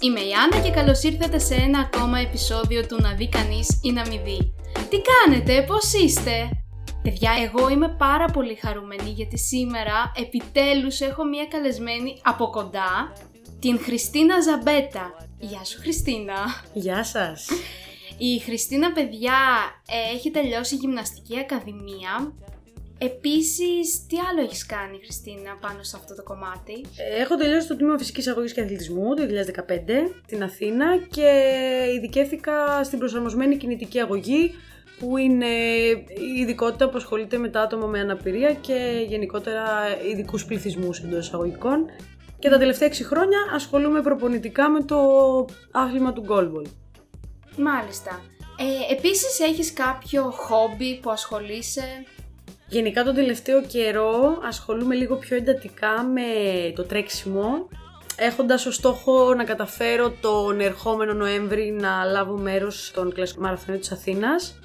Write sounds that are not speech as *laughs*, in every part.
είμαι η Άννα και καλώς ήρθατε σε ένα ακόμα επεισόδιο του Να δει κανείς ή να μην δει. Τι κάνετε, πώς είστε; Παιδιά, εγώ είμαι πάρα πολύ χαρούμενη γιατί σήμερα επιτέλους έχω μια καλεσμένη από κοντά, την Χριστίνα Ζαμπέτα. Γεια σου Χριστίνα. Γεια σας. Η Χριστίνα, παιδιά, ε, έχει τελειώσει γυμναστική ακαδημία Επίσης, τι άλλο έχεις κάνει, Χριστίνα, πάνω σε αυτό το κομμάτι; Έχω τελειώσει το τμήμα φυσικής αγωγής και αθλητισμού το 2015 στην Αθήνα και ειδικεύτηκα στην προσαρμοσμένη κινητική αγωγή που είναι η ειδικότητα που ασχολείται με τα άτομα με αναπηρία και γενικότερα ειδικούς πληθυσμούς εντός εισαγωγικών. Και τα τελευταία 6 χρόνια ασχολούμαι προπονητικά με το άθλημα του γκολμπολ. Μάλιστα. Ε, επίσης έχεις κάποιο χόμπι που ασχολείσαι; Γενικά τον τελευταίο καιρό ασχολούμαι λίγο πιο εντατικά με το τρέξιμο έχοντας ως στόχο να καταφέρω τον ερχόμενο Νοέμβρη να λάβω μέρος στον κλασικό μαραθώνιο της Αθήνας.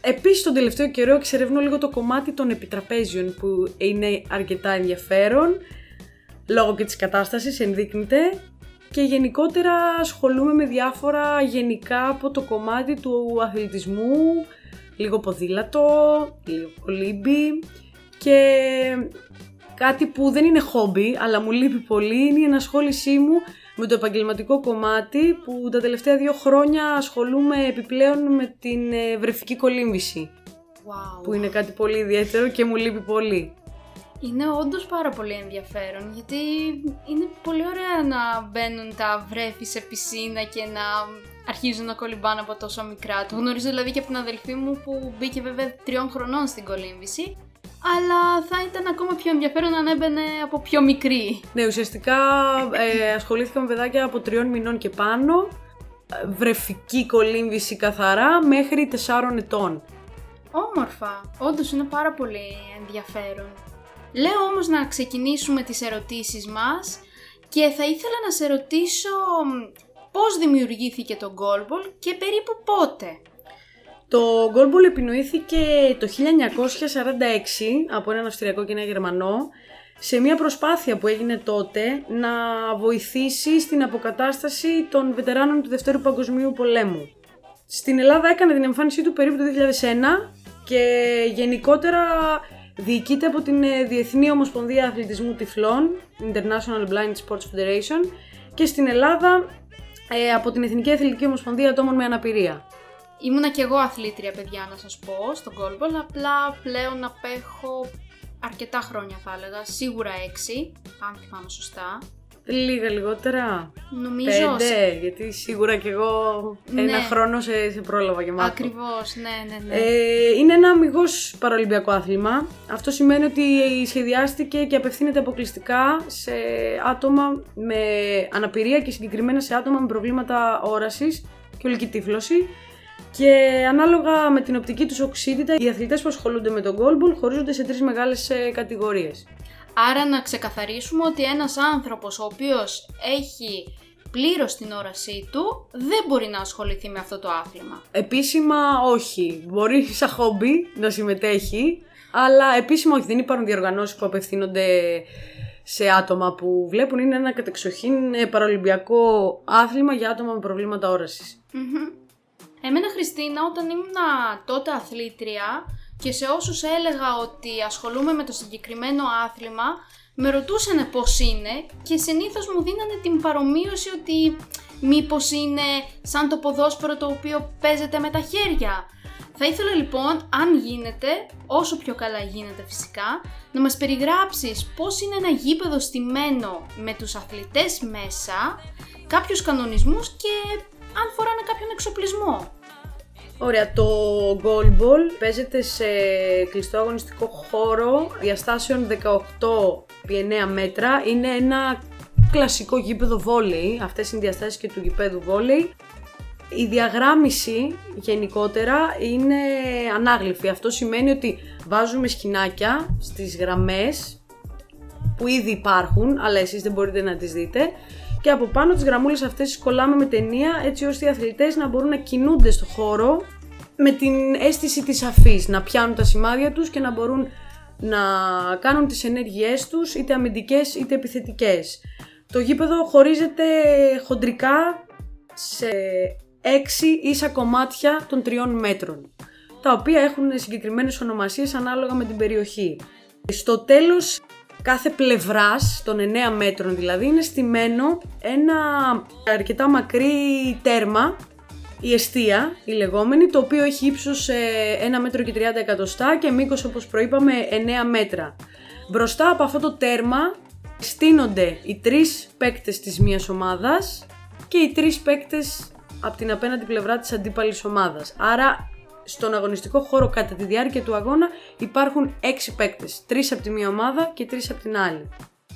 Επίσης τον τελευταίο καιρό εξερευνώ λίγο το κομμάτι των επιτραπέζιων που είναι αρκετά ενδιαφέρον λόγω και της κατάστασης ενδείκνυται και γενικότερα ασχολούμαι με διάφορα γενικά από το κομμάτι του αθλητισμού, λίγο ποδήλατο, λίγο κολύμπι και κάτι που δεν είναι χόμπι αλλά μου λείπει πολύ είναι η ενασχόλησή μου με το επαγγελματικό κομμάτι που τα τελευταία δύο χρόνια ασχολούμαι επιπλέον με την ε, βρεφική κολύμβηση. Wow. Που είναι κάτι πολύ ιδιαίτερο και μου λείπει πολύ. Είναι όντως πάρα πολύ ενδιαφέρον γιατί είναι πολύ ωραία να μπαίνουν τα βρέφη σε πισίνα και να αρχίζουν να κολυμπάνε από τόσο μικρά. Το γνωρίζω δηλαδή και από την αδελφή μου που μπήκε βέβαια τριών χρονών στην κολύμβηση. Αλλά θα ήταν ακόμα πιο ενδιαφέρον αν έμπαινε από πιο μικρή. Ναι, ουσιαστικά ε, ασχολήθηκα με παιδάκια από τριών μηνών και πάνω. Βρεφική κολύμβηση καθαρά μέχρι τεσσάρων ετών. Όμορφα. Όντως είναι πάρα πολύ ενδιαφέρον. Λέω όμως να ξεκινήσουμε τις ερωτήσεις μας και θα ήθελα να σε ρωτήσω πώς δημιουργήθηκε το Goalball και περίπου πότε. Το Goalball επινοήθηκε το 1946 από έναν Αυστριακό και ένα Γερμανό σε μια προσπάθεια που έγινε τότε να βοηθήσει στην αποκατάσταση των βετεράνων του Δευτέρου Παγκοσμίου Πολέμου. Στην Ελλάδα έκανε την εμφάνισή του περίπου το 2001 και γενικότερα διοικείται από την ε, Διεθνή Ομοσπονδία Αθλητισμού Τυφλών, International Blind Sports Federation και στην Ελλάδα ε, από την Εθνική Αθλητική Ομοσπονδία Ατόμων με Αναπηρία. Ήμουνα κι εγώ αθλήτρια, παιδιά, να σας πω, στον goalball, απλά πλέον απέχω αρκετά χρόνια θα έλεγα, σίγουρα έξι, αν θυμάμαι σωστά. Λίγα λιγότερα. Νομίζω. Πέντε, γιατί σίγουρα κι εγώ Ναι. ένα χρόνο σε, σε πρόλαβα και μάθω. Ακριβώς, ναι, ναι, ναι. Ε, είναι ένα αμυγός παραολυμπιακό άθλημα. Αυτό σημαίνει ότι σχεδιάστηκε και απευθύνεται αποκλειστικά σε άτομα με αναπηρία και συγκεκριμένα σε άτομα με προβλήματα όρασης και ολική τύφλωση. Και ανάλογα με την οπτική τους οξύτητα, οι αθλητές που ασχολούνται με τον goalball χωρίζονται σε τρεις μεγάλες ε, κατηγορίες. Άρα να ξεκαθαρίσουμε ότι ένας άνθρωπος ο οποίος έχει πλήρως την όρασή του δεν μπορεί να ασχοληθεί με αυτό το άθλημα. Επίσημα όχι. Μπορεί σαν χόμπι να συμμετέχει, αλλά επίσημα όχι. Δεν υπάρχουν διοργανώσεις που απευθύνονται σε άτομα που βλέπουν. Είναι ένα κατεξοχήν ε, παραολυμπιακό άθλημα για άτομα με προβλήματα όρασης. Μμμ. Εμένα Χριστίνα όταν ήμουν τότε αθλήτρια και σε όσους έλεγα ότι ασχολούμαι με το συγκεκριμένο άθλημα με ρωτούσαν πώς είναι και συνήθως μου δίνανε την παρομοίωση ότι μήπως είναι σαν το ποδόσφαιρο το οποίο παίζεται με τα χέρια. Θα ήθελα λοιπόν, αν γίνεται, όσο πιο καλά γίνεται φυσικά, να μας περιγράψεις πώς είναι ένα γήπεδο στημένο με τους αθλητές μέσα, κάποιους κανονισμούς και αν φοράνε κάποιον εξοπλισμό. Ωραία, το goalball παίζεται σε κλειστό αγωνιστικό χώρο διαστάσεων 18 επί 9 μέτρα. Είναι ένα κλασικό γήπεδο βόλεϊ, αυτές είναι οι διαστάσεις και του γηπέδου βόλεϊ. Η διαγράμμιση γενικότερα είναι ανάγλυφη. Αυτό σημαίνει ότι βάζουμε σκηνάκια στις γραμμές που ήδη υπάρχουν, αλλά εσείς δεν μπορείτε να τις δείτε. Και από πάνω τις γραμμούλες αυτές τις κολλάμε με ταινία έτσι ώστε οι αθλητές να μπορούν να κινούνται στο χώρο με την αίσθηση της αφής, να πιάνουν τα σημάδια τους και να μπορούν να κάνουν τις ενέργειές τους είτε αμυντικές είτε επιθετικές. Το γήπεδο χωρίζεται χοντρικά σε έξι ίσα κομμάτια των τριών μέτρων, τα οποία έχουν συγκεκριμένες ονομασίες ανάλογα με την περιοχή. Στο τέλος κάθε πλευράς, των 9 μέτρων δηλαδή, είναι στημένο ένα αρκετά μακρύ τέρμα, η αιστεία, η λεγόμενη, το οποίο έχει ύψος 1 μέτρο και 30 εκατοστά και μήκος όπως προείπαμε 9 μέτρα. Μπροστά από αυτό το τέρμα στείνονται οι τρεις παίκτες της μίας ομάδας και οι τρεις παίκτες από την απέναντι πλευρά της αντίπαλης ομάδας. Άρα στον αγωνιστικό χώρο κατά τη διάρκεια του αγώνα υπάρχουν 6 παίκτες. 3 από τη μία ομάδα και 3 από την άλλη.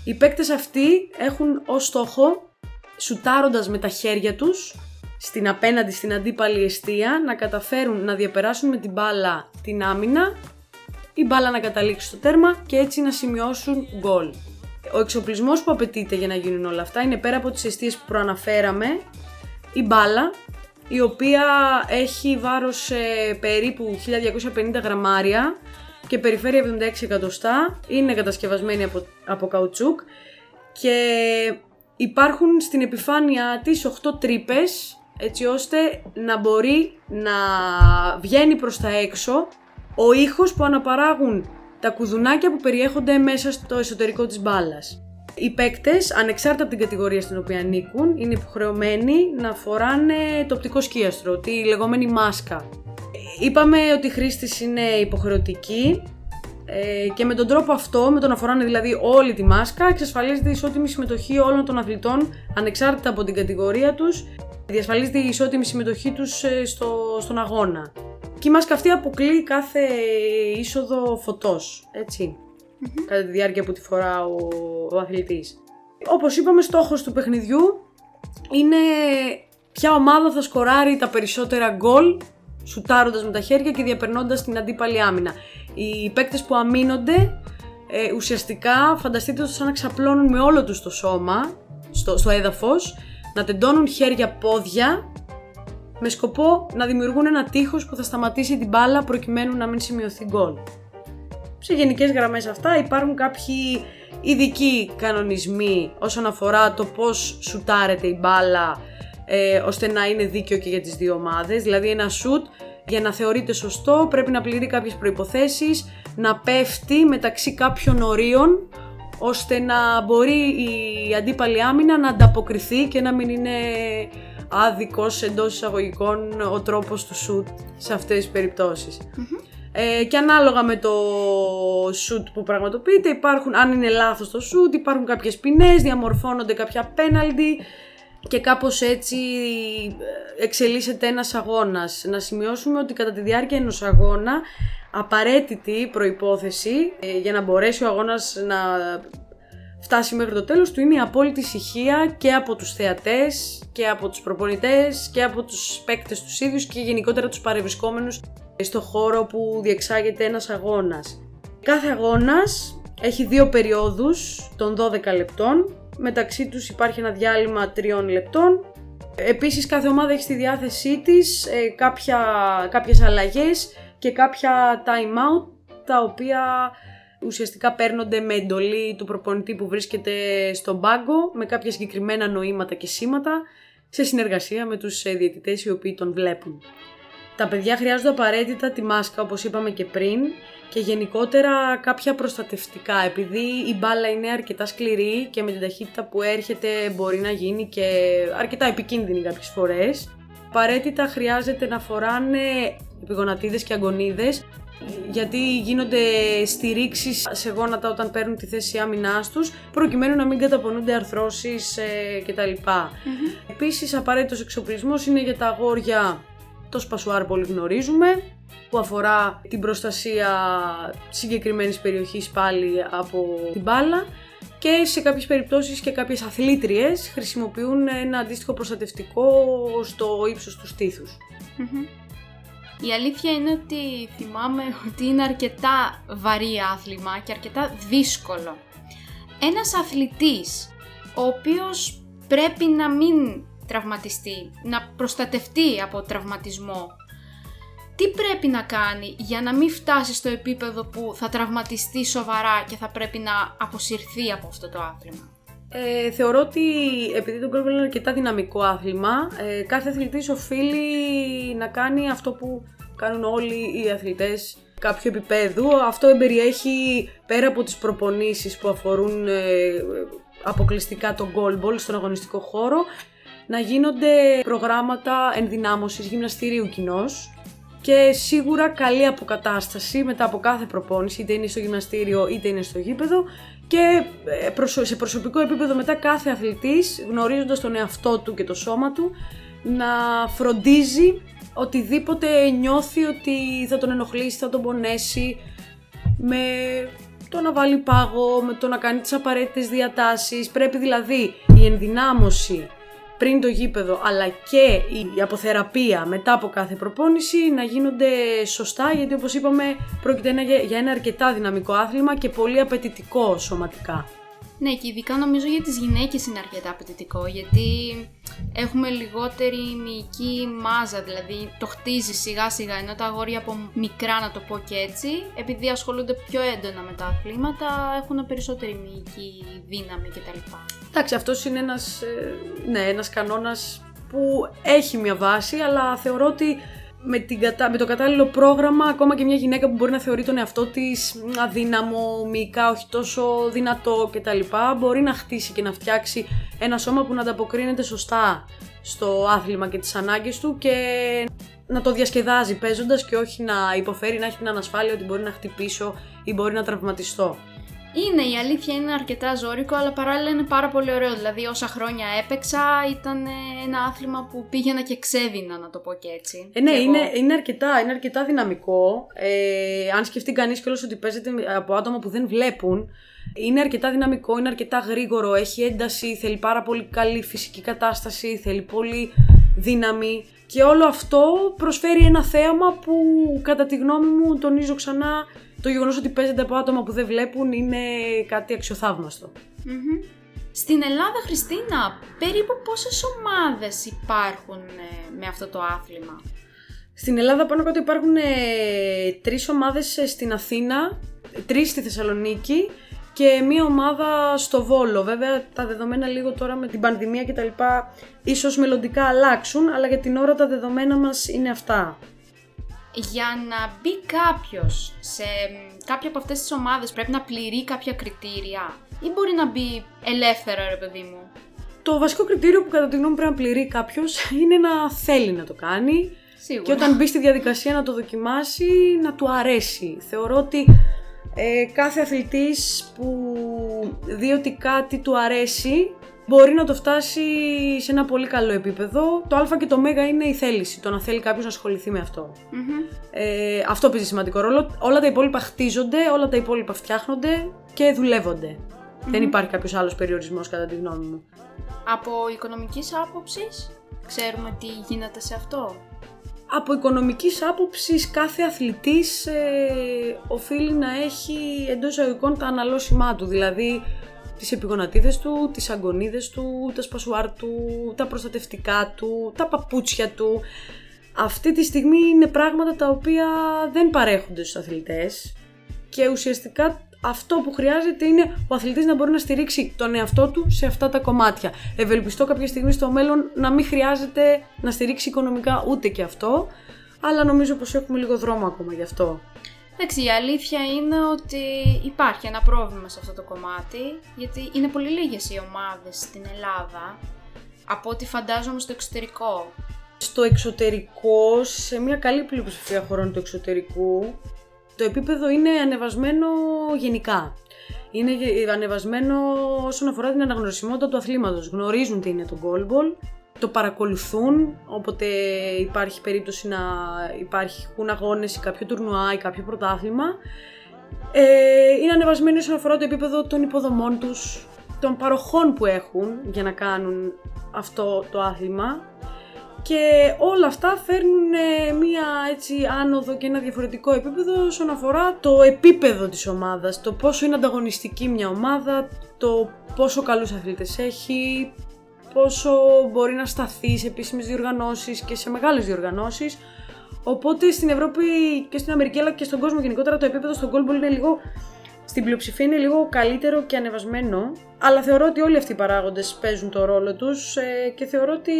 Οι παίκτες αυτοί έχουν ως στόχο, σουτάροντας με τα χέρια τους, στην απέναντι στην αντίπαλη αιστεία, να καταφέρουν να διαπεράσουν με την μπάλα την άμυνα, η μπάλα να καταλήξει στο τέρμα και έτσι να σημειώσουν γκολ. Ο εξοπλισμός που απαιτείται για να γίνουν όλα αυτά είναι πέρα από τις αιστείες που προαναφέραμε, η μπάλα, η οποία έχει βάρος ε, περίπου 1250 γραμμάρια και περιφέρει 76 εκατοστά, είναι κατασκευασμένη από, από καουτσούκ και υπάρχουν στην επιφάνειά της 8 τρύπες έτσι ώστε να μπορεί να βγαίνει προς τα έξω ο ήχος που αναπαράγουν τα κουδουνάκια που περιέχονται μέσα στο εσωτερικό της μπάλας. Οι παίκτες, ανεξάρτητα από την κατηγορία στην οποία ανήκουν, είναι υποχρεωμένοι να φοράνε το οπτικό σκίαστρο, τη λεγόμενη μάσκα. Είπαμε ότι η χρήση είναι υποχρεωτική ε, και με τον τρόπο αυτό, με το να φοράνε δηλαδή όλη τη μάσκα, εξασφαλίζεται η ισότιμη συμμετοχή όλων των αθλητών, ανεξάρτητα από την κατηγορία τους, διασφαλίζεται η ισότιμη συμμετοχή τους ε, στο, στον αγώνα. Και η μάσκα αυτή αποκλείει κάθε είσοδο φωτός, έτσι κατά τη διάρκεια που τη φορά ο, ο αθλητής. Όπως είπαμε, στόχος του παιχνιδιού είναι ποια ομάδα θα σκοράρει τα περισσότερα γκολ σουτάροντας με τα χέρια και διαπερνώντας την αντίπαλη άμυνα. Οι παίκτες που αμήνονται ε, ουσιαστικά φανταστείτε το σαν να ξαπλώνουν με όλο τους το σώμα στο, στο έδαφος, να τεντώνουν χέρια-πόδια με σκοπό να δημιουργούν ένα τείχος που θα σταματήσει την μπάλα προκειμένου να μην σημειωθεί γκολ σε γενικές γραμμές αυτά υπάρχουν κάποιοι ειδικοί κανονισμοί όσον αφορά το πώς σουτάρεται η μπάλα ε, ώστε να είναι δίκαιο και για τις δύο ομάδες. Δηλαδή ένα σουτ για να θεωρείται σωστό πρέπει να πληρεί κάποιες προϋποθέσεις, να πέφτει μεταξύ κάποιων ορίων ώστε να μπορεί η αντίπαλη άμυνα να ανταποκριθεί και να μην είναι άδικος εντός εισαγωγικών ο τρόπος του σουτ σε αυτές τις περιπτωσεις ε, και ανάλογα με το shoot που πραγματοποιείται υπάρχουν, αν είναι λάθος το shoot, υπάρχουν κάποιες ποινές, διαμορφώνονται κάποια penalty και κάπως έτσι ε, εξελίσσεται ένας αγώνας. Να σημειώσουμε ότι κατά τη διάρκεια ενός αγώνα απαραίτητη προϋπόθεση ε, για να μπορέσει ο αγώνας να φτάσει μέχρι το τέλος του είναι η απόλυτη ησυχία και από τους θεατές και από τους προπονητές και από τους παίκτες τους ίδιους και γενικότερα τους παρευρισκόμενους στο χώρο που διεξάγεται ένας αγώνας. Κάθε αγώνας έχει δύο περιόδους των 12 λεπτών, μεταξύ τους υπάρχει ένα διάλειμμα 3 λεπτών. Επίσης κάθε ομάδα έχει στη διάθεσή της ε, κάποια, κάποιες αλλαγές και κάποια time out τα οποία ουσιαστικά παίρνονται με εντολή του προπονητή που βρίσκεται στον πάγκο με κάποια συγκεκριμένα νοήματα και σήματα σε συνεργασία με τους ε, διαιτητές οι οποίοι τον βλέπουν. Τα παιδιά χρειάζονται απαραίτητα τη μάσκα όπως είπαμε και πριν και γενικότερα κάποια προστατευτικά επειδή η μπάλα είναι αρκετά σκληρή και με την ταχύτητα που έρχεται μπορεί να γίνει και αρκετά επικίνδυνη κάποιες φορές. Απαραίτητα χρειάζεται να φοράνε επιγονατίδες και αγκονίδες γιατί γίνονται στηρίξεις σε γόνατα όταν παίρνουν τη θέση άμυνάς τους προκειμένου να μην καταπονούνται αρθρώσεις ε, κτλ. Mm-hmm. Επίσης απαραίτητος εξοπλισμός είναι για τα αγόρια το σπασουάρ πολύ γνωρίζουμε, που αφορά την προστασία συγκεκριμένης περιοχής πάλι από την μπάλα και σε κάποιες περιπτώσεις και κάποιες αθλήτριες χρησιμοποιούν ένα αντίστοιχο προστατευτικό στο ύψος τους στήθους. Η αλήθεια είναι ότι θυμάμαι ότι είναι αρκετά βαρύ άθλημα και αρκετά δύσκολο. Ένας αθλητής ο οποίος πρέπει να μην τραυματιστεί, να προστατευτεί από τραυματισμό. Τι πρέπει να κάνει για να μην φτάσει στο επίπεδο που θα τραυματιστεί σοβαρά και θα πρέπει να αποσυρθεί από αυτό το άθλημα; Ε, θεωρώ ότι επειδή το goalball είναι αρκετά δυναμικό άθλημα, ε, κάθε αθλητής οφείλει να κάνει αυτό που κάνουν όλοι οι αθλητές κάποιο επίπεδου. Αυτό εμπεριέχει πέρα από τις προπονήσεις που αφορούν ε, αποκλειστικά το goalball στον αγωνιστικό χώρο, να γίνονται προγράμματα ενδυνάμωσης γυμναστηρίου κοινώ και σίγουρα καλή αποκατάσταση μετά από κάθε προπόνηση, είτε είναι στο γυμναστήριο είτε είναι στο γήπεδο και ε, σε προσωπικό επίπεδο μετά κάθε αθλητής γνωρίζοντας τον εαυτό του και το σώμα του να φροντίζει οτιδήποτε νιώθει ότι θα τον ενοχλήσει, θα τον πονέσει με το να βάλει πάγο, με το να κάνει τις απαραίτητες διατάσεις. Πρέπει δηλαδή η ενδυνάμωση πριν το γήπεδο αλλά και η αποθεραπεία μετά από κάθε προπόνηση να γίνονται σωστά γιατί όπως είπαμε πρόκειται για ένα αρκετά δυναμικό άθλημα και πολύ απαιτητικό σωματικά. Ναι, και ειδικά νομίζω για τις γυναίκες είναι αρκετά απαιτητικό, γιατί έχουμε λιγότερη μυϊκή μάζα, δηλαδή το χτίζεις σιγά σιγά, ενώ τα αγόρια από μικρά να το πω και έτσι, επειδή ασχολούνται πιο έντονα με τα αθλήματα, έχουν περισσότερη μυϊκή δύναμη κτλ. Εντάξει, αυτός είναι ένας, ε, ναι, ένας κανόνας που έχει μια βάση, αλλά θεωρώ ότι με, την με το κατάλληλο πρόγραμμα, ακόμα και μια γυναίκα που μπορεί να θεωρεί τον εαυτό της αδύναμο, μυϊκά, όχι τόσο δυνατό κτλ., μπορεί να χτίσει και να φτιάξει ένα σώμα που να ανταποκρίνεται σωστά στο άθλημα και τις ανάγκες του και να το διασκεδάζει παίζοντας και όχι να υποφέρει, να έχει την ανασφάλεια ότι μπορεί να χτυπήσω ή μπορεί να τραυματιστώ. Είναι, η αλήθεια είναι αρκετά ζώρικο, αλλά παράλληλα είναι πάρα πολύ ωραίο. Δηλαδή, όσα χρόνια έπαιξα, ήταν ένα άθλημα που πήγαινα και ξέδινα, να το πω και έτσι. Ε, ναι, είναι, είναι, αρκετά, είναι αρκετά δυναμικό. Ε, αν σκεφτεί κανείς κιόλας ότι παίζεται από άτομα που δεν βλέπουν, είναι αρκετά δυναμικό, είναι αρκετά γρήγορο, έχει ένταση, θέλει πάρα πολύ καλή φυσική κατάσταση, θέλει πολύ δύναμη. Και όλο αυτό προσφέρει ένα θέαμα που κατά τη γνώμη μου, τονίζω ξανά, το γεγονός ότι παίζεται από άτομα που δεν βλέπουν είναι κάτι αξιοθαύμαστο. Στην Ελλάδα, Χριστίνα, περίπου πόσες ομάδες υπάρχουν ε, με αυτό το άθλημα; Στην Ελλάδα πάνω κάτω υπάρχουν ε, τρεις ομάδες ε, στην Αθήνα, τρεις στη Θεσσαλονίκη και μία ομάδα στο Βόλο. Βέβαια τα δεδομένα λίγο τώρα με την πανδημία και τα λοιπά ίσως μελλοντικά αλλάξουν, αλλά για την ώρα τα δεδομένα μας είναι αυτά για να μπει κάποιος σε κάποια από αυτές τις ομάδες πρέπει να πληρεί κάποια κριτήρια ή μπορεί να μπει ελεύθερα ρε παιδί μου; Το βασικό κριτήριο που κατά τη γνώμη πρέπει να πληρεί κάποιος είναι να θέλει να το κάνει Σίγουρα. και όταν μπει στη διαδικασία να το δοκιμάσει να του αρέσει. Θεωρώ ότι ε, κάθε αθλητής που δει ότι κάτι του αρέσει μπορεί να το φτάσει σε ένα πολύ καλό επίπεδο. Το Α και το Μ είναι η θέληση, το να θέλει κάποιος να ασχοληθεί με αυτό. Ε, αυτό παίζει σημαντικό ρόλο. Όλα τα υπόλοιπα χτίζονται, όλα τα υπόλοιπα φτιάχνονται και δουλευονται Δεν υπάρχει κάποιος άλλος περιορισμός κατά τη γνώμη μου. Από οικονομικής άποψης, ξέρουμε τι γίνεται σε αυτό; Από οικονομικής άποψης κάθε αθλητής ε, οφείλει να έχει εντός εισαγωγικών τα αναλώσιμά του, δηλαδή τις επιγονατίδες του, τις αγκονίδες του, τα σπασουάρ του, τα προστατευτικά του, τα παπούτσια του. Αυτή τη στιγμή είναι πράγματα τα οποία δεν παρέχονται στους αθλητές και ουσιαστικά αυτό που χρειάζεται είναι ο αθλητής να μπορεί να στηρίξει τον εαυτό του σε αυτά τα κομμάτια. Ευελπιστώ κάποια στιγμή στο μέλλον να μην χρειάζεται να στηρίξει οικονομικά ούτε και αυτό, αλλά νομίζω πως έχουμε λίγο δρόμο ακόμα γι' αυτό. Εντάξει, η αλήθεια είναι ότι υπάρχει ένα πρόβλημα σε αυτό το κομμάτι, γιατί είναι πολύ λίγες οι ομάδες στην Ελλάδα, από ό,τι φαντάζομαι στο εξωτερικό. Στο εξωτερικό, σε μια καλή πλειοψηφία χωρών του εξωτερικού, το επίπεδο είναι ανεβασμένο γενικά. Είναι ανεβασμένο όσον αφορά την αναγνωρισιμότητα του αθλήματος. Γνωρίζουν τι είναι το goalball, το παρακολουθούν, όποτε υπάρχει περίπτωση να υπάρχουν αγώνες ή κάποιο τουρνουά ή κάποιο πρωτάθλημα. Ε, είναι ανεβασμένοι όσον αφορά το επίπεδο των υποδομών τους, των παροχών που έχουν για να κάνουν αυτό το άθλημα και όλα αυτά φέρνουν ε, μία έτσι άνοδο και ένα διαφορετικό επίπεδο όσον αφορά το επίπεδο της ομάδας, το πόσο είναι ανταγωνιστική μια ομάδα, το πόσο καλούς αθλητές έχει, πόσο μπορεί να σταθεί σε επίσημες διοργανώσεις και σε μεγάλες διοργανώσεις. Οπότε στην Ευρώπη και στην Αμερική αλλά και στον κόσμο γενικότερα το επίπεδο στον goalball είναι λίγο, στην πλειοψηφία είναι λίγο καλύτερο και ανεβασμένο Αλλά θεωρώ ότι όλοι αυτοί οι παράγοντες παίζουν το ρόλο τους ε, και θεωρώ ότι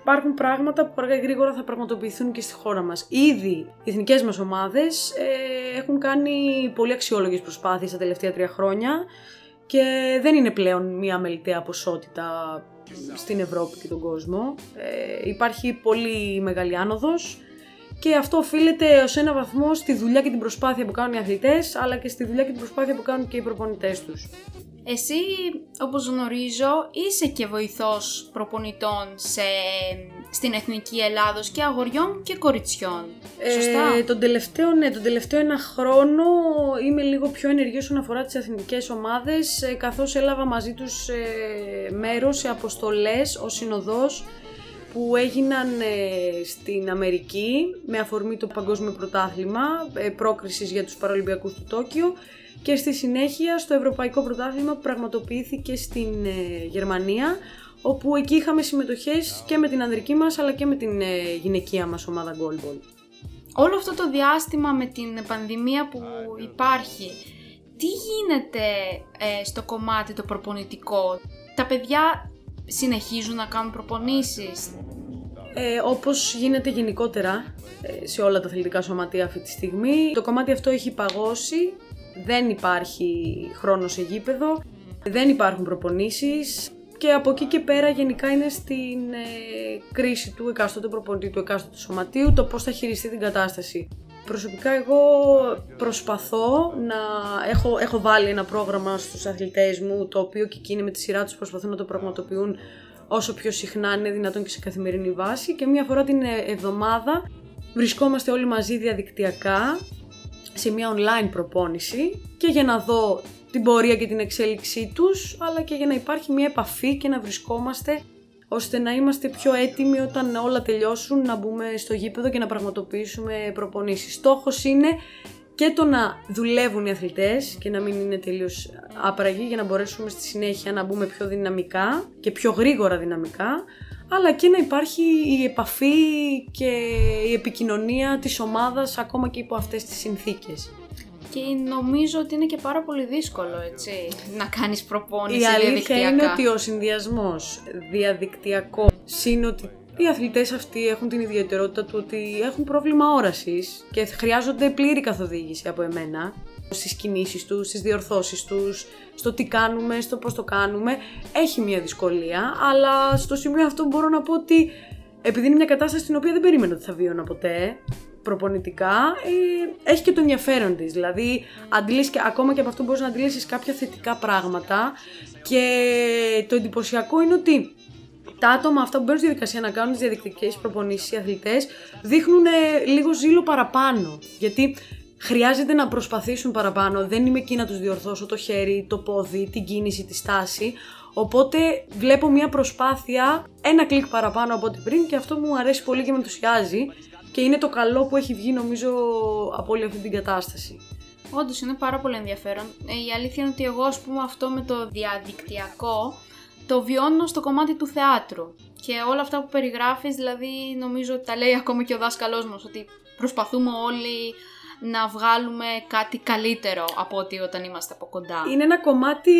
υπάρχουν πράγματα που αργά ή γρήγορα θα πραγματοποιηθούν και στη χώρα μας. Ήδη οι εθνικές μας ομάδες ε, έχουν κάνει πολύ αξιόλογες προσπάθειες τα τελευταία τρία χρόνια και δεν είναι πλέον μια μελιτέα ποσότητα στην Ευρώπη και τον κόσμο. Ε, υπάρχει πολύ μεγάλη άνοδος και αυτό οφείλεται ως ένα βαθμό στη δουλειά και την προσπάθεια που κάνουν οι αθλητές αλλά και στη δουλειά και την προσπάθεια που κάνουν και οι προπονητές τους. Εσύ, όπως γνωρίζω, είσαι και βοηθός προπονητών σε, στην Εθνική Ελλάδος και αγοριών και κοριτσιών. Σωστά; Ε, τον τελευταίο, ναι, τον τελευταίο ένα χρόνο είμαι λίγο πιο ενεργή όσον αφορά τις εθνικές ομάδες, ε, καθώς έλαβα μαζί τους ε, μέρος σε αποστολές ως συνοδός που έγιναν ε, στην Αμερική με αφορμή το Παγκόσμιο Πρωτάθλημα ε, πρόκρισης για τους Παραλυμπιακούς του Τόκιο και στη συνέχεια στο Ευρωπαϊκό Πρωτάθλημα που πραγματοποιήθηκε στην ε, Γερμανία όπου εκεί είχαμε συμμετοχές και με την ανδρική μας αλλά και με την ε, γυναικεία μας ομάδα Goalball. Όλο αυτό το διάστημα με την πανδημία που υπάρχει, τι γίνεται ε, στο κομμάτι το προπονητικό; Τα παιδιά συνεχίζουν να κάνουν προπονήσεις; Ε, όπως γίνεται γενικότερα σε όλα τα αθλητικά σωματεία αυτή τη στιγμή. Το κομμάτι αυτό έχει παγώσει δεν υπάρχει χρόνος σε γήπεδο, δεν υπάρχουν προπονήσεις και από εκεί και πέρα γενικά είναι στην ε, κρίση του εκάστοτε προπονητή, του εκάστοτε σωματείου, το πώς θα χειριστεί την κατάσταση. Προσωπικά εγώ προσπαθώ να έχω, έχω βάλει ένα πρόγραμμα στους αθλητές μου, το οποίο και εκείνοι με τη σειρά τους προσπαθούν να το πραγματοποιούν όσο πιο συχνά είναι δυνατόν και σε καθημερινή βάση και μία φορά την ε, εβδομάδα βρισκόμαστε όλοι μαζί διαδικτυακά σε μια online προπόνηση και για να δω την πορεία και την εξέλιξή τους, αλλά και για να υπάρχει μια επαφή και να βρισκόμαστε ώστε να είμαστε πιο έτοιμοι όταν όλα τελειώσουν να μπούμε στο γήπεδο και να πραγματοποιήσουμε προπονήσεις. Στόχος είναι και το να δουλεύουν οι αθλητές και να μην είναι τελείως άπραγοι για να μπορέσουμε στη συνέχεια να μπούμε πιο δυναμικά και πιο γρήγορα δυναμικά, αλλά και να υπάρχει η επαφή και η επικοινωνία της ομάδας ακόμα και υπό αυτές τις συνθήκες. Και νομίζω ότι είναι και πάρα πολύ δύσκολο, έτσι, να κάνεις προπόνηση Η αλήθεια διαδικτυακά. είναι ότι ο συνδυασμός διαδικτυακό είναι ότι οι αθλητές αυτοί έχουν την ιδιαιτερότητα του ότι έχουν πρόβλημα όρασης και χρειάζονται πλήρη καθοδήγηση από εμένα στις κινήσεις τους, στις διορθώσεις τους, στο τι κάνουμε, στο πώς το κάνουμε. Έχει μια δυσκολία, αλλά στο σημείο αυτό μπορώ να πω ότι επειδή είναι μια κατάσταση στην οποία δεν περίμενα ότι θα βίωνα ποτέ, προπονητικά, ε, έχει και το ενδιαφέρον της. Δηλαδή, αντιλήσεις και, ακόμα και από αυτό μπορείς να αντιλήσεις κάποια θετικά πράγματα και το εντυπωσιακό είναι ότι τα άτομα αυτά που μπαίνουν στη διαδικασία να κάνουν τις διαδικτυακές προπονήσεις, οι αθλητές, δείχνουν ε, λίγο ζήλο παραπάνω. Γιατί χρειάζεται να προσπαθήσουν παραπάνω. Δεν είμαι εκεί να τους διορθώσω το χέρι, το πόδι, την κίνηση, τη στάση. Οπότε βλέπω μια προσπάθεια ένα κλικ παραπάνω από ό,τι πριν και αυτό μου αρέσει πολύ και με ενθουσιάζει και είναι το καλό που έχει βγει νομίζω από όλη αυτή την κατάσταση. Όντως είναι πάρα πολύ ενδιαφέρον. Ε, η αλήθεια είναι ότι εγώ, ας πούμε, αυτό με το διαδικτυακό το βιώνω στο κομμάτι του θεάτρου. Και όλα αυτά που περιγράφεις, δηλαδή νομίζω ότι τα λέει ακόμα και ο δάσκαλός μας, ότι προσπαθούμε όλοι να βγάλουμε κάτι καλύτερο από ότι όταν είμαστε από κοντά. Είναι ένα κομμάτι,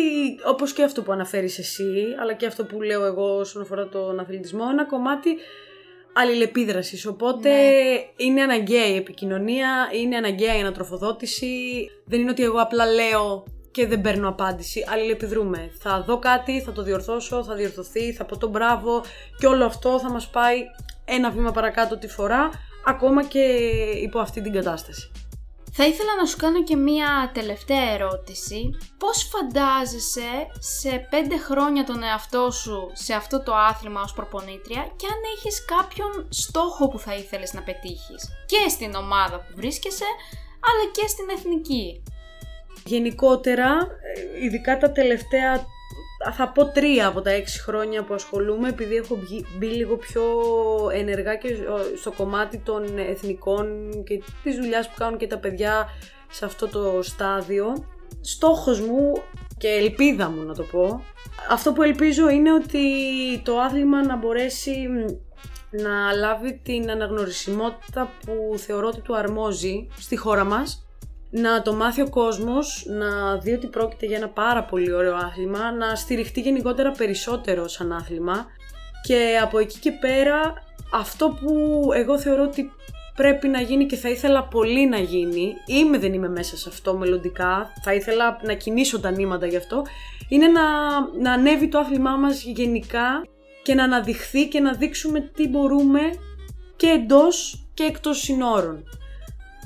όπως και αυτό που αναφέρεις εσύ, αλλά και αυτό που λέω εγώ όσον αφορά τον αθλητισμό, ένα κομμάτι αλληλεπίδρασης. Οπότε Ναι. είναι αναγκαία η επικοινωνία, είναι αναγκαία η ανατροφοδότηση. Δεν είναι ότι εγώ απλά λέω και δεν παίρνω απάντηση. Αλληλεπιδρούμε. Θα δω κάτι, θα το διορθώσω, θα διορθωθεί, θα πω το μπράβο και όλο αυτό θα μας πάει ένα βήμα παρακάτω τη φορά, ακόμα και υπό αυτή την κατάσταση. Θα ήθελα να σου κάνω και μία τελευταία ερώτηση. Πώς φαντάζεσαι σε πέντε χρόνια τον εαυτό σου σε αυτό το άθλημα ως προπονήτρια και αν έχεις κάποιον στόχο που θα ήθελες να πετύχεις; Και στην ομάδα που βρίσκεσαι αλλά και στην εθνική. Γενικότερα, ε, ειδικά τα τελευταία, θα πω τρία από τα έξι χρόνια που ασχολούμαι, επειδή έχω μπει, μπει λίγο πιο ενεργά και στο κομμάτι των εθνικών και της δουλειάς που κάνουν και τα παιδιά σε αυτό το στάδιο. Στόχος μου και ελπίδα μου να το πω, αυτό που ελπίζω είναι ότι το άθλημα να μπορέσει να λάβει την αναγνωρισιμότητα που θεωρώ ότι του αρμόζει στη χώρα μας να το μάθει ο κόσμος, να δει ότι πρόκειται για ένα πάρα πολύ ωραίο άθλημα, να στηριχτεί γενικότερα περισσότερο σαν άθλημα και από εκεί και πέρα αυτό που εγώ θεωρώ ότι πρέπει να γίνει και θα ήθελα πολύ να γίνει, είμαι δεν είμαι μέσα σε αυτό μελλοντικά, θα ήθελα να κινήσω τα νήματα γι' αυτό, είναι να, να ανέβει το άθλημά μας γενικά και να αναδειχθεί και να δείξουμε τι μπορούμε και εντός και εκτός συνόρων.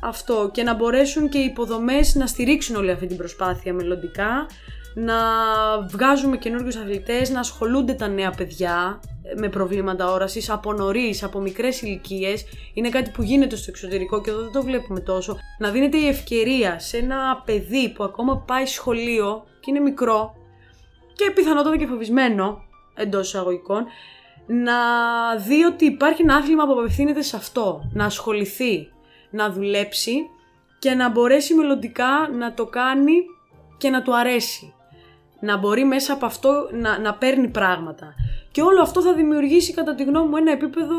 Αυτό και να μπορέσουν και οι υποδομές να στηρίξουν όλη αυτή την προσπάθεια μελλοντικά, να βγάζουμε καινούριους αθλητές, να ασχολούνται τα νέα παιδιά με προβλήματα όρασης από νωρίς, από μικρές ηλικίες. Είναι κάτι που γίνεται στο εξωτερικό και εδώ δεν το βλέπουμε τόσο. Να δίνεται η ευκαιρία σε ένα παιδί που ακόμα πάει σχολείο και είναι μικρό και πιθανότατα και φοβισμένο εντός εισαγωγικών, να δει ότι υπάρχει ένα άθλημα που απευθύνεται σε αυτό, να ασχοληθεί, να δουλέψει και να μπορέσει μελλοντικά να το κάνει και να του αρέσει. Να μπορεί μέσα από αυτό να, να παίρνει πράγματα. Και όλο αυτό θα δημιουργήσει κατά τη γνώμη μου ένα επίπεδο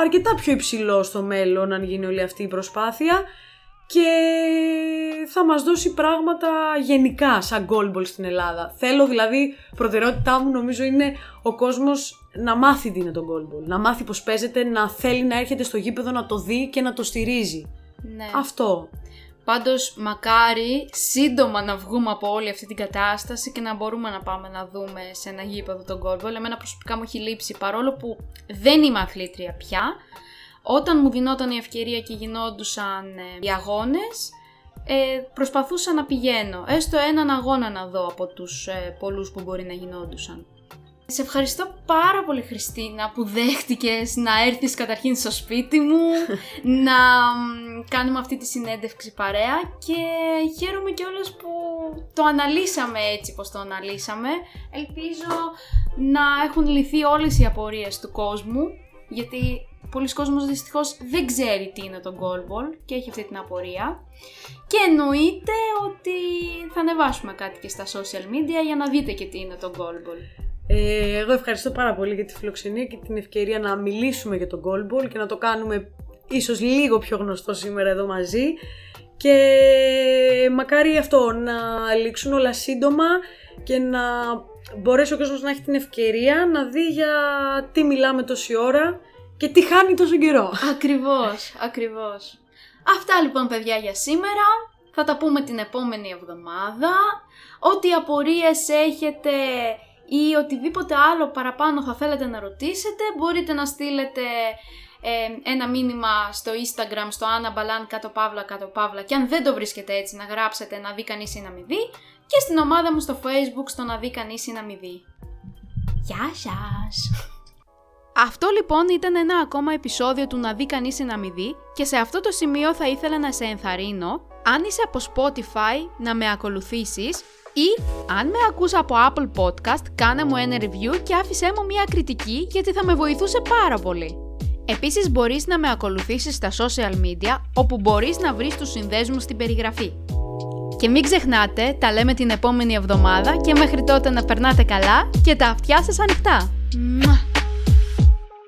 αρκετά πιο υψηλό στο μέλλον αν γίνει όλη αυτή η προσπάθεια και θα μας δώσει πράγματα γενικά σαν goalball στην Ελλάδα. Θέλω δηλαδή, προτεραιότητά μου νομίζω είναι ο κόσμος να μάθει τι είναι το goalball, να μάθει πώς παίζεται, να θέλει να έρχεται στο γήπεδο να το δει και να το στηρίζει. Ναι. Αυτό. Πάντως μακάρι σύντομα να βγούμε από όλη αυτή την κατάσταση και να μπορούμε να πάμε να δούμε σε ένα γήπεδο τον goalball. Εμένα προσωπικά μου έχει λείψει παρόλο που δεν είμαι αθλήτρια πια. Όταν μου δινόταν η ευκαιρία και γινόντουσαν ε, οι αγώνες, ε, προσπαθούσα να πηγαίνω, έστω έναν αγώνα να δω από τους ε, πολλούς που μπορεί να γινόντουσαν. Σε ευχαριστώ πάρα πολύ Χριστίνα που δέχτηκες να έρθεις καταρχήν στο σπίτι μου, *laughs* να κάνουμε αυτή τη συνέντευξη παρέα και χαίρομαι κιόλας που το αναλύσαμε έτσι πως το αναλύσαμε. Ελπίζω να έχουν λυθεί όλες οι απορίες του κόσμου, γιατί πολλοί κόσμος δυστυχώς δεν ξέρει τι είναι το goalball και έχει αυτή την απορία. Και εννοείται ότι θα ανεβάσουμε κάτι και στα social media για να δείτε και τι είναι το goalball. Ε, εγώ ευχαριστώ πάρα πολύ για τη φιλοξενία και την ευκαιρία να μιλήσουμε για το goalball και να το κάνουμε ίσως λίγο πιο γνωστό σήμερα εδώ μαζί και μακάρι αυτό να λήξουν όλα σύντομα και να μπορέσει ο κόσμος να έχει την ευκαιρία να δει για τι μιλάμε τόση ώρα και τι χάνει τόσο καιρό. Ακριβώς, ακριβώς. Αυτά λοιπόν παιδιά για σήμερα. Θα τα πούμε την επόμενη εβδομάδα. Ό,τι απορίες έχετε ή οτιδήποτε άλλο παραπάνω θα θέλετε να ρωτήσετε, μπορείτε να στείλετε ε, ένα μήνυμα στο Instagram, στο Anna Balan κάτω παύλα κάτω παύλα και αν δεν το βρίσκετε έτσι να γράψετε να δει κανείς ή να μην δει και στην ομάδα μου στο Facebook στο να δει κανείς ή να μην δει. Γεια σας! Αυτό λοιπόν ήταν ένα ακόμα επεισόδιο του να δει κανείς ή να μην δει και σε αυτό το σημείο θα ήθελα να σε ενθαρρύνω αν είσαι από Spotify να με ακολουθήσεις ή αν με ακούς από Apple Podcast κάνε μου ένα review και άφησέ μου μια κριτική γιατί θα με βοηθούσε πάρα πολύ. Επίσης μπορείς να με ακολουθήσεις στα social media όπου μπορείς να βρεις τους συνδέσμους στην περιγραφή. Και μην ξεχνάτε, τα λέμε την επόμενη εβδομάδα και μέχρι τότε να περνάτε καλά και τα αυτιά σας ανοιχτά.